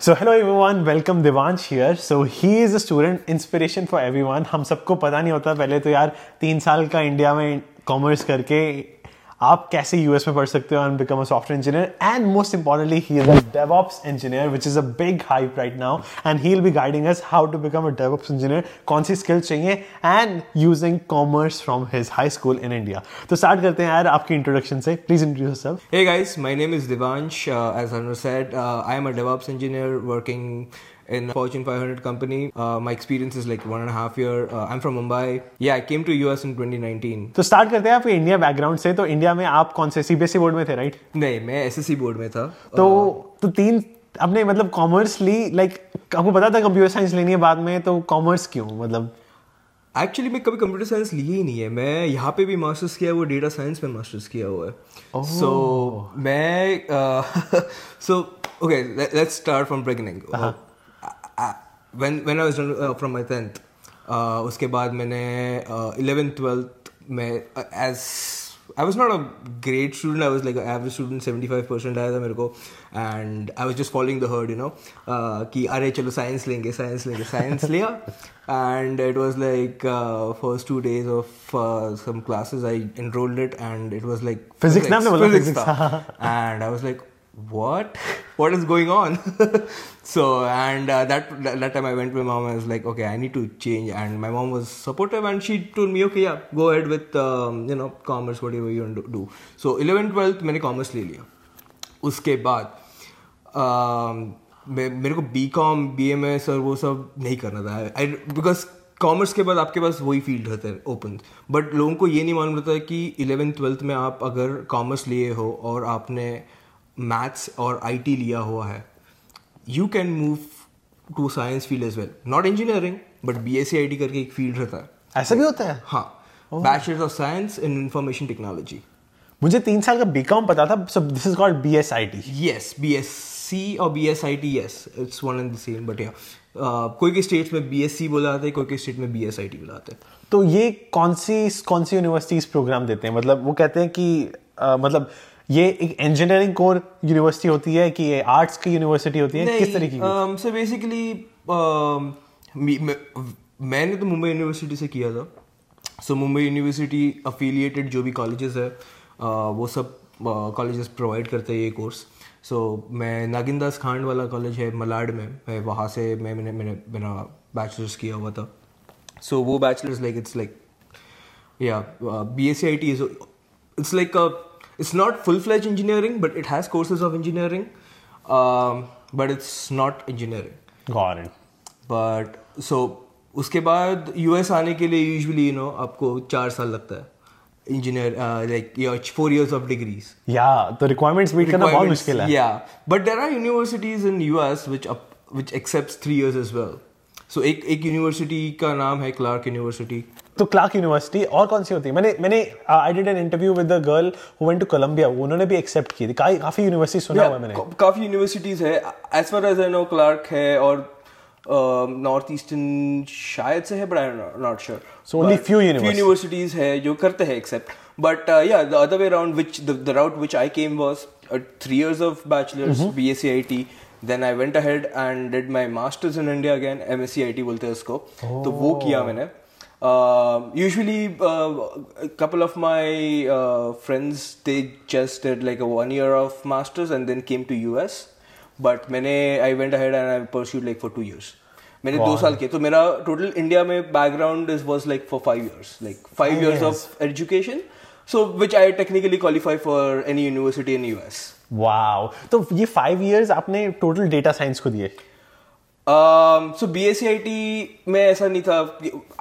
So hello everyone welcome Devansh here so he is a student inspiration for everyone हम सबको पता नहीं होता, पहले तो यार तीन साल का इंडिया में कॉमर्स करके आप कैसे यूएस में पढ़ सकते हो and become a software engineer and most importantly he is a DevOps engineer which is a big hype right now and he will be guiding us how to become a DevOps engineer कौन सी skills चाहिए? And using commerce from his high school in India तो start करते हैं यार आपकी introduction से. Please introduce yourself. Hey guys, my name is Devansh. Uh, as Anu said, uh, I am engineer working in a Fortune 500 company. Uh, my experience is like one and a half year. Uh, I'm from Mumbai. Yeah, I came to US in 2019. तो start करते हैं आपके India background से. तो India में आप कौन से सीबीएसई बोर्ड में थे राइट नहीं मैं एसएससी बोर्ड में था। तो तो तीन आपने मतलब कॉमर्स ली लाइक आपको पता था कंप्यूटर साइंस लेनी है बाद में तो कॉमर्स क्यों मतलब? एक्चुअली मैं कभी कंप्यूटर साइंस लिए ही नहीं है। मैं यहाँ पे भी मास्टर्स किया है वो डेटा साइंस में मास्टर्स किया हुआ है। सो मैं so okay let's start from beginning when when I was from my 10th उसके बाद मैंने इलेवेंथ ट्वेल्थ में as I was not a great student I was like average student seventy five percent आया था मेरे को and I was just following the herd you know कि अरे चलो साइंस लेंगे साइंस लेंगे साइंस लिया and it was like first two days of some classes I enrolled it and it was like Physics ना आपने बोला, physics, and what? What is going on? so, and uh, that, that time I went to my mom. I was like, okay, I need to change. And my mom was supportive, and she told me, okay, yeah, go ahead with um, you know commerce, whatever you want to do. So, 11th, 12th, मैंने commerce ले लिया. उसके बाद um, मेरे को B com B M S और वो सब नहीं करना था बिकॉज़ कॉमर्स के बाद आपके पास वही फ़ील्ड रहता है ओपन बट लोगों को ये नहीं मालूम रहता है कि इलेवेंथ ट्वेल्थ में आप अगर कॉमर्स लिए हो और आपने मैथ्स और आईटी लिया हुआ है। You can move to science field as well not engineering but B S C I T करके एक फ़ील्ड रहता है। ऐसा भी होता है? हाँ। Bachelors of science in information technology मुझे तीन साल का बीकॉम पता था so this is called B S I T yes bsc or bsit yes it's one and the same but yeah. Uh, कोई के स्टेट्स में bsc बुलाते हैं कोई के स्टेट में bsit बुलाते हैं। तो ये कौन सी कौन सी यूनिवर्सिटीज प्रोग्राम देते हैं? मतलब वो कहते हैं कि अ, मतलब ये एक इंजीनियरिंग कोर यूनिवर्सिटी होती है कि ये आर्ट्स की यूनिवर्सिटी होती है? किस तरीके की? सो बेसिकली मैंने तो मुंबई यूनिवर्सिटी से किया था। सो मुंबई यूनिवर्सिटी अफिलिएटेड जो भी कॉलेजेस है uh, वो सब कॉलेजेस प्रोवाइड करते हैं ये कोर्स सो मैं नागिन दास खांड वाला कॉलेज है मलाड में। मैं वहाँ से मैं मैंने मैंने मेरा बैचलर्स किया हुआ था। सो वो bachelors like it's like yeah uh, bscit is it's like a it's not full-fledged engineering but it has courses of engineering um, but it's not engineering got it but so उसके बाद US आने के लिए usually you know आपको चार साल लगता है engineer like four years of degrees या तो रिक्वायरमेंट्स मीट करना बहुत मुश्किल है Yeah, but there are universities in US which up, which accepts three years as well. So एक एक यूनिवर्सिटी का नाम है क्लार्क यूनिवर्सिटी तो क्लार्क यूनिवर्सिटी और कौन सी होती है? मैंने मैंने I did an interview with the girl who went to Columbia उन्होंने भी एक्सेप्ट की थी। काफ़ी काफ़ी यूनिवर्सिटी सुना हुआ है मैंने। काफ़ी यूनिवर्सिटीज है। As far as I know Clark है और नॉर्थ ईस्टर्न शायद से है but I not sure only few universities. Universities है जो करते हैं एक्सेप्ट बट या the other way around which the route which I came was three years of bachelors BScIT then I went ahead and did my masters in India again MScIT बोलते हैं उसको। तो वो किया मैंने। Uh, usually, uh, a couple of my uh, friends they just did like a one year of masters and then came to US. But मैंने I went ahead and I pursued like for two years. मैंने दो साल किए तो मेरा total India में background is was like four five years like five years of education so which I technically qualify for any university in US wow तो ये five years आपने टोटल डेटा साइंस को दिए So B S C I T में ऐसा नहीं था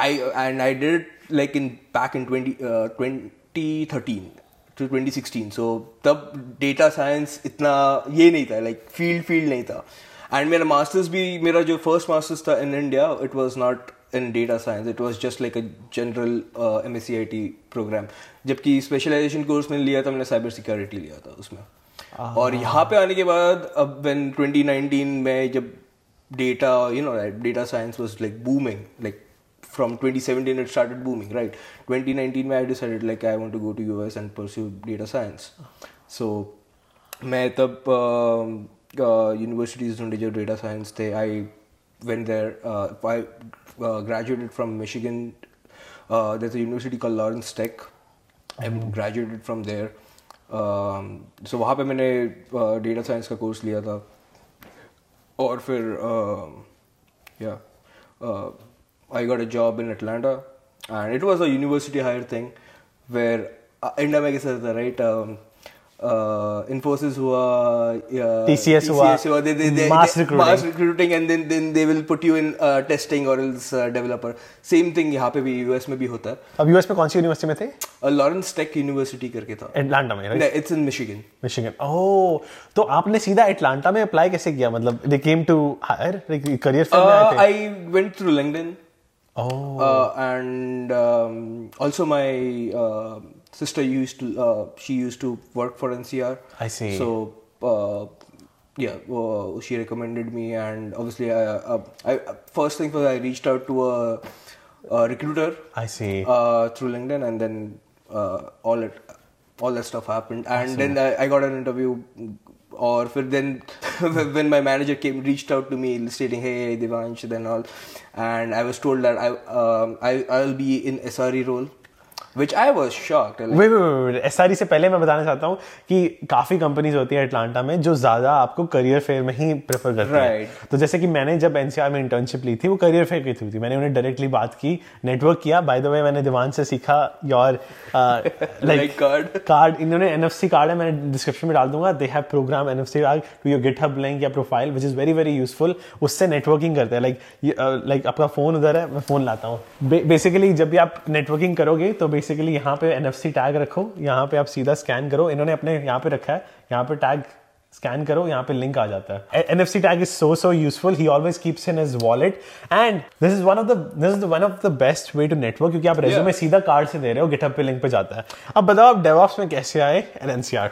I and I did like in back in twenty thirteen to twenty sixteen so तब डेटा साइंस इतना ये नहीं था लाइक फ़ील्ड फ़ील्ड नहीं था. एंड मेरा मास्टर्स भी मेरा जो फ़र्स्ट मास्टर्स था in India it was not in data science it was just like a general M S C I T program जबकि स्पेशलाइजेशन कोर्स मैंने लिया था मैंने साइबर सिक्योरिटी लिया था उसमें. और यहाँ पे आने के बाद अब वेन ट्वेंटी नाइनटीन में जब data, you know, right, data science was like booming. Like from 2017, it started booming, right? 2019, I decided like I want to go to US and pursue data science. So, मैं तब uh, universities ढूंढे जो data science थे I went there uh, I uh, graduated from Michigan uh, there's a university called Lawrence Tech I graduated from there um, so वहाँ पे मैंने uh, data science का course लिया था और फिर uh, yeah uh, I got a job in Atlanta and it was a university hire thing where uh, India में कैसा था right um, uh, Infosys हुआ uh, TCS हुआ, recruiting. mass recruiting and then then they will put you in uh, testing or else uh, developer same thing यहाँ पे भी US में भी होता है अब यूएस में कौन सी यूनिवर्सिटी में थे uh, Lawrence Tech University करके था एटलांटा में right No, it's in Michigan Michigan oh तो आपने सीधा एटलांटा में अप्लाई कैसे किया मतलब they came to hire career field में uh, आए थे I went through LinkedIn oh uh, and um, also my uh, sister used to uh, she used to work for NCR. I see. So uh, yeah, uh, she recommended me, and obviously, I, uh, I, uh, first thing was I reached out to a, a recruiter. I see. Uh, through LinkedIn, and then all it, all that stuff happened, and I then I, I, got an interview. Or then, when my manager came, reached out to me stating, "Hey, Devansh," then all, and I was told that I um, I I'll be in SRE role which I was shocked. Like, वे वे एस से पहले मैं बताना चाहता हूँ कि काफ़ी कंपनीज़ होती है अटलांटा में जो ज़्यादा आपको करियर फेयर में ही प्रेफर करती है Right. तो जैसे कि मैंने जब एनसीआर में इंटर्नशिप ली थी वो करियर फेयर की थी मैंने उन्हें डायरेक्टली बात की नेटवर्क किया बाय द वे मैंने दीवान से सीखा योर Like card. कार्ड इन्होंने एनएफसी कार्ड है मैंने डिस्क्रिप्शन में डाल दूँगा they have program NFC card to your GitHub link या profile which is very very useful उससे नेटवर्किंग करते हैं लाइक लाइक आपका फ़ोन उधर है मैं फ़ोन लाता हूँ बेसिकली जब भी आप नेटवर्किंग करोगे तो बेसिकली यहाँ पे एन टैग रखो यहाँ पे आप सीधा स्कैन करो। इन्होंने अपने यहाँ पे रखा है यहाँ पे टैग स्कैन करो यहाँ पे लिंक आ जाता है। N F C tag is so so useful he always keeps in his wallet and this is one of the this is one of the best way to network क्योंकि आप resume yeah. सीधा card से दे रहे हो GitHub पे link पे जाता है। अब बताओ आप डेवऑप्स में कैसे आए N N C R?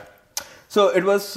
So it was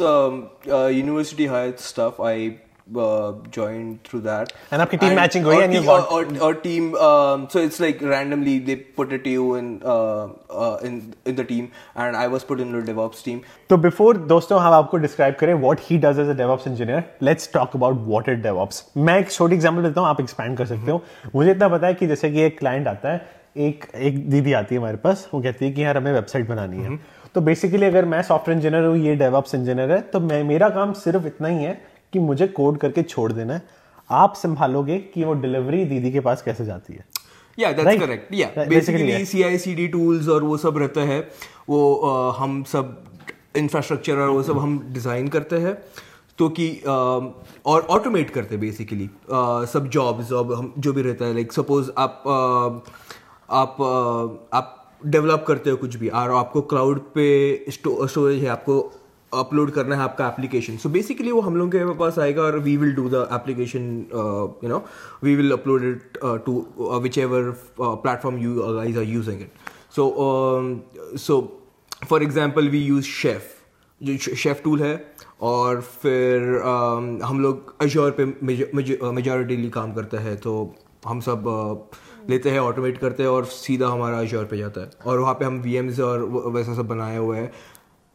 university high stuff I uh, joined through that. And आपकी team matching हुई or and you got- or, or, team. Um, so it's like randomly they put it to you in uh, uh, in in the team, and I was put in the DevOps team. तो before दोस्तों हम आपको describe करें what he does as a DevOps engineer let's talk about what is DevOps मैं एक छोटी example देता हूँ आप एक्सपैंड कर सकते हो मुझे इतना पता है कि जैसे कि एक क्लाइंट आता है एक एक दीदी आती है हमारे पास वो कहती है कि यार हमें वेबसाइट बनानी है तो बेसिकली अगर मैं सॉफ्टवेयर इंजीनियर हूँ ये डेवऑप्स इंजीनियर है तो मैं मेरा काम सिर्फ़ इतना ही है कि मुझे कोड करके छोड़ देना है। आप संभालोगे कि वो डिलीवरी दीदी के पास कैसे जाती है। Right. correct. Yeah, Right, basically, basically, CI/CD और वो सब रहता है। वो uh, हम सब इंफ्रास्ट्रक्चर और वो सब हम डिज़ाइन करते हैं। तो कि और ऑटोमेट करते हैं बेसिकली सब जॉब्स अब हम जो भी रहता है लाइक सपोज़ आप आप आप डेवलप करते हो कुछ भी। और आपको क्लाउड पे स्टोरेज है आपको अपलोड करना है आपका एप्लीकेशन सो बेसिकली वो हम लोग के पास आएगा और we will do the application you know we will upload it to whichever platform you are using it so so for example we use chef जो शेफ टूल है और फिर um, हम लोग अश्योर पे मेजोरिटीली काम करते हैं तो हम सब uh, लेते हैं ऑटोमेट करते हैं और सीधा हमारा अश्योर पे जाता है। और वहाँ पे हम वी और वैसा सब बनाए हुए हैं।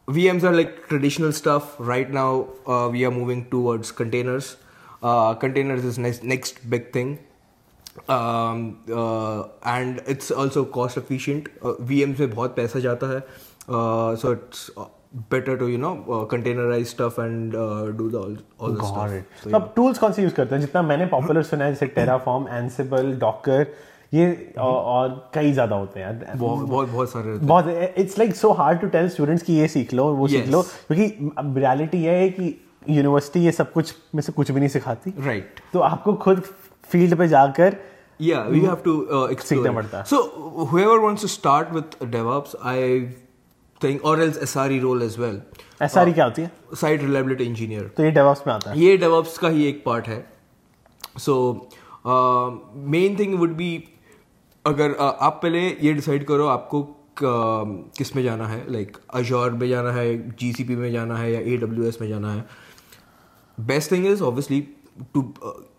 VMs are like traditional stuff. Right now, uh, we are moving towards containers. Uh, containers is next next big thing, um, uh, and it's also cost efficient. Uh, VMs में बहुत पैसा जाता है, uh, so it's uh, better to you know uh, containerize stuff and uh, do the all, all the Got stuff. it. So, तो अब tools कौन से use करते हैं जितना मैंने पॉपुलर सुना है जैसे टेराफॉर्म एंसिबल डॉकर ये और, और कई ज़्यादा होते हैं बहुत सारे बहुत it's like so hard to tell students कि ये सीख लो वो सीख लो क्योंकि रियलिटी ये है कि यूनिवर्सिटी ये सब कुछ में से कुछ भी नहीं सिखाती Right. तो आपको खुद फ़ील्ड पे जाकर Yeah, we have to uh, explore. पड़ता है. So whoever wants to start with DevOps, I think, or else SRE role as well. S क्या होती है Site reliability engineer. तो ये डेवॉप्स में आता है ये का ही एक पार्ट है so main thing would be अगर आप पहले ये डिसाइड करो आपको किसमें जाना है लाइक अजोर में जाना है जीसीपी में जाना है या ए में जाना है। Best thing is obviously to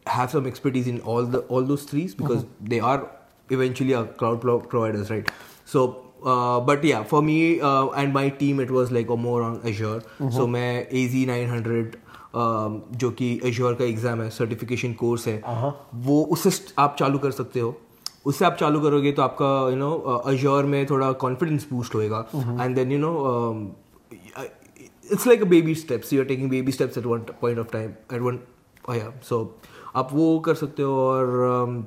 have some expertise in all the all those threes because they are eventually are cloud providers right so but yeah for me and my team it was like a more on Azure so मैं ए जी nine hundred जो कि azure का exam है certification course है uh-huh. वो उससे आप चालू कर सकते हो। उससे आप चालू करोगे तो आपका यू नो अश्योर में थोड़ा कॉन्फिडेंस बूस्ट होएगा. And then you know it's like a baby steps you are taking baby steps at one point of time at one yeah so आप वो कर सकते हो और um,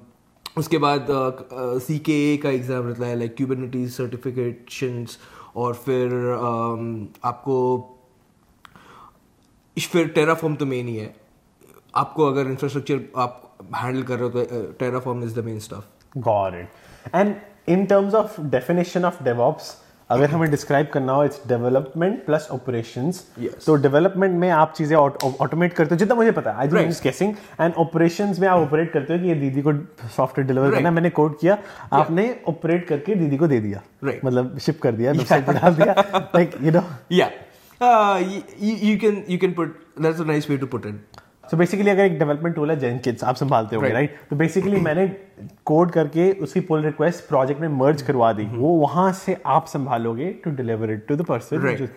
उसके बाद सी के ए का एग्ज़ाम रहता है लाइक क्यूबरनिटीज सर्टिफिकेशंस और फिर um, आपको फिर टेराफॉर्म तो मेन ही है. आपको अगर इंफ्रास्ट्रक्चर आप हैंडल कर रहे हो तो Terraform is the main stuff got it and in terms of definition of DevOps अगर हमें डिस्क्राइब करना हो इट्स डेवलपमेंट प्लस ऑपरेशंस तो डेवलपमेंट में आप चीज़ें ऑटोमेट करते हो जितना मुझे पता I Right. Just guessing and operations में आप ऑपरेट करते हो कि ये दीदी को सॉफ्टवेयर डिलीवर करना मैंने कोड किया। आपने ऑपरेट करके दीदी को दे दिया। Right. मतलब शिप कर दिया वेबसाइट पे डाल दिया। Like you know Yeah. You, you can you can put that's a nice way to put it. So basically अगर एक डेवलपमेंट टूल है जेनकिट्स आप संभालते होगे. राइट तो बेसिकली मैंने कोड करके उसकी पुल रिक्वेस्ट प्रोजेक्ट में मर्ज करवा दी। वो वहाँ से आप संभालोगे to deliver it to the person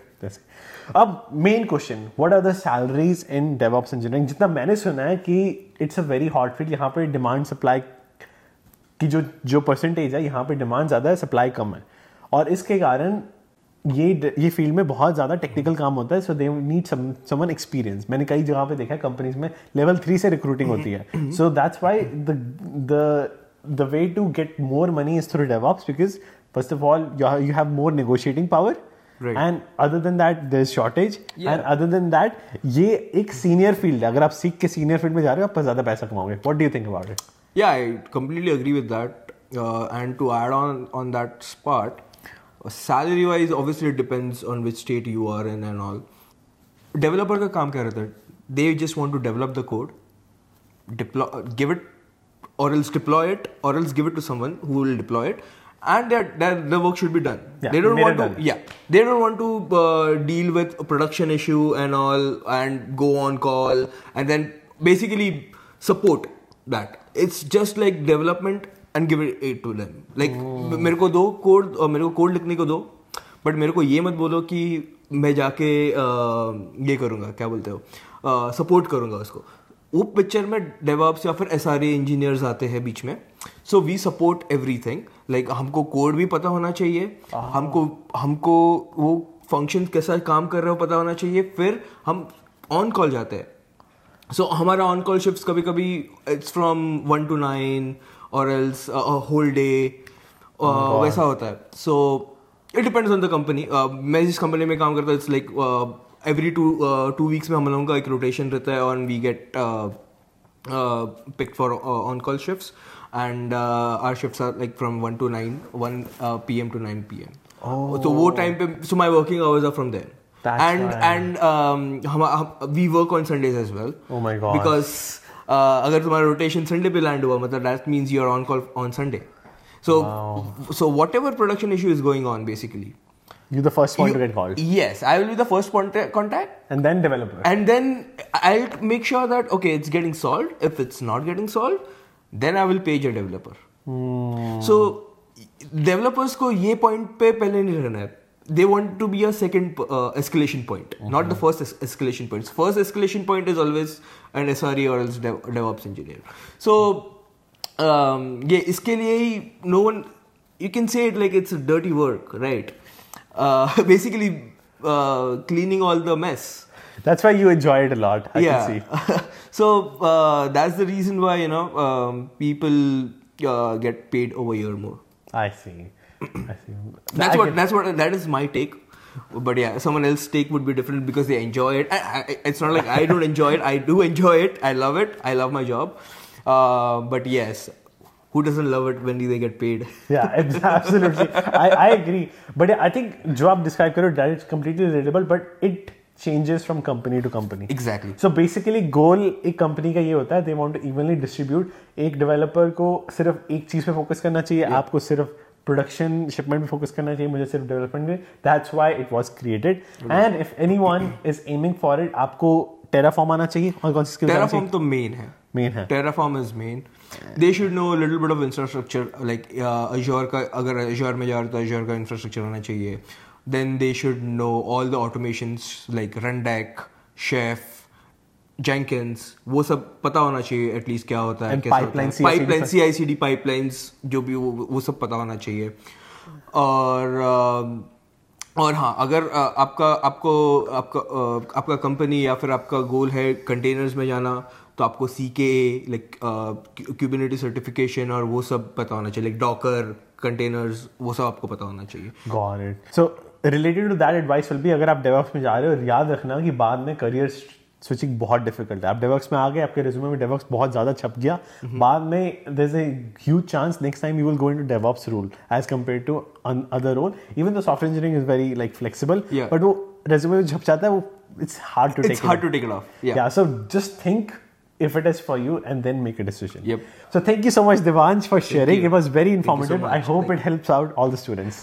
अब main question what are the salaries in DevOps engineering जितना मैंने सुना है कि it's a very hot field यहाँ पे डिमांड सप्लाई की जो जो परसेंटेज है यहाँ पे डिमांड ज़्यादा है सप्लाई कम है। और इसके कारण ये ये फ़ील्ड में बहुत ज़्यादा टेक्निकल काम होता है so they need someone experience मैंने कई जगह पे देखा है कंपनीज़ में लेवल थ्री से रिक्रूटिंग होती है। So that's why the the the way to get more money is through DevOps because first of all you have more negotiating power Right. And other then that there is shortage and other then that ये एक senior field है। अगर आप सीख के senior field में जा रहे हो आप ज़्यादा पैसा कमाओगे। What do you think about it Yeah, I completely agree with that. Uh, and to add on on that part, salary wise, obviously it depends on which state you are in and all. Developer का काम क्या रहता है? They just want to develop the code, deploy, give it, or else deploy it, or else give it to someone who will deploy it, and that that the work should be done. Yeah, they don't made want it to. done. Yeah, they don't want to uh, deal with a production issue and all, and go on call, and then basically support that. It's just like development and give it it to them. Like मेरे को दो code मेरे को code लिखने को दो but मेरे को ये मत बोलो कि मैं जाके uh, ये करूँगा क्या बोलते हो सपोर्ट करूँगा उसको। वो पिक्चर में डेवॉप्स या फिर एस आर इंजीनियर्स आते हैं बीच में so we support everything like हमको कोड भी पता होना चाहिए हमको हमको वो फ़ंक्शन कैसा काम कर रहे हो पता होना चाहिए फिर हम ऑन कॉल जाते हैं। सो so, हमारा ऑन कॉल शिफ्ट कभी कभी it's from one to nine और एल्स होल डे वैसा होता है। So it depends on the company मैं जिस कंपनी में काम करता हूँ it's like every two two weeks में हम लोगों का एक रोटेशन रहता है और we get pick for on call shifts and our shifts are like from one to nine one P M to nine P M तो वो टाइम पे so my working hours are from there That's and why. and um, हम, हम we work on Sundays as well. Oh my God. Because uh, अगर तुम्हारा rotation Sunday पे land हुआ मतलब that means you are on call on Sunday. So so whatever production issue is going on basically. You're the first one you- to get called. Yes, I will be the first contact, contact And then developer. and then I'll make sure that okay it's getting solved. If it's not getting solved, then I will page a developer. Hmm. So developers को ये point पे पहले नहीं रहना है. They want to be a second uh, escalation point, not the first es- escalation point. First escalation point is always an SRE or else dev- DevOps engineer. So um, ये इसके लिए ही no one you can say it like it's a dirty work, right? Uh, basically uh, cleaning all the mess. That's why you enjoy it a lot. I yeah. can see. so uh, that's the reason why you know um, people uh, get paid over here more. I see. I see. That's I what that's what that is my take. But yeah, someone else's take would be different because they enjoy it. I, I, it's not like I don't enjoy it. I do enjoy it. I love it. I love my job. Uh, but yes, who doesn't love it when they get paid? yeah, absolutely. I, I agree. But I think जो आप describe करो that is completely relatable, but it changes from company to company. Exactly. So basically goal एक company का ये होता है they want to evenly distribute एक developer को सिर्फ़ एक चीज़ पे फोकस करना चाहिए आपको सिर्फ़ प्रोडक्शन शिपमेंट पर फोकस करना चाहिए मुझे सिर्फ़ डेवलपमेंट में that's why it was created and if anyone is aiming for it आपको टेराफॉर्म आना चाहिए और कौन सी टेराफॉर्म तो मेन है। मेन है। Terraform is main they should know little bit of infrastructure like Azure का अगर अजोर में जा रहे तो अजोर का इंफ्रास्ट्रक्चर आना चाहिए। Then they should know all the automation like Rundeck chef Jenkins वो सब पता होना चाहिए एटलीस्ट क्या होता है pipeline C I C D pipelines जो भी वो वो सब पता होना चाहिए। और और हाँ अगर आपका आपको आपका आपका कंपनी या फिर आपका गोल है कंटेनर्स में जाना तो आपको सी के लाइक क्यूबिनिटी सर्टिफिकेशन और वो सब पता होना चाहिए लाइक डॉकर कंटेनर्स वो सब आपको पता होना चाहिए। So related to that advice will be अगर आप डेवॉप्स में जा रहे हो याद रखना कि बाद में करियर स्विचिंग बहुत डिफ़िकल्ट है। आप डेवक्स में आ गए आपके रिज्यूमे में डेवक्स बहुत ज़्यादा छप गया। बाद में there is a huge chance next time you will go into DevOps role as compare to other role even the software engineering is very like flexible. But वो रेज्यूमे में छप जाता है वो it's hard to it's hard to take it off या so just think if it is for you and then make a decision. Yep. so thank you so much devansh for sharing. it was very you so i hope Thank it helps out all the students.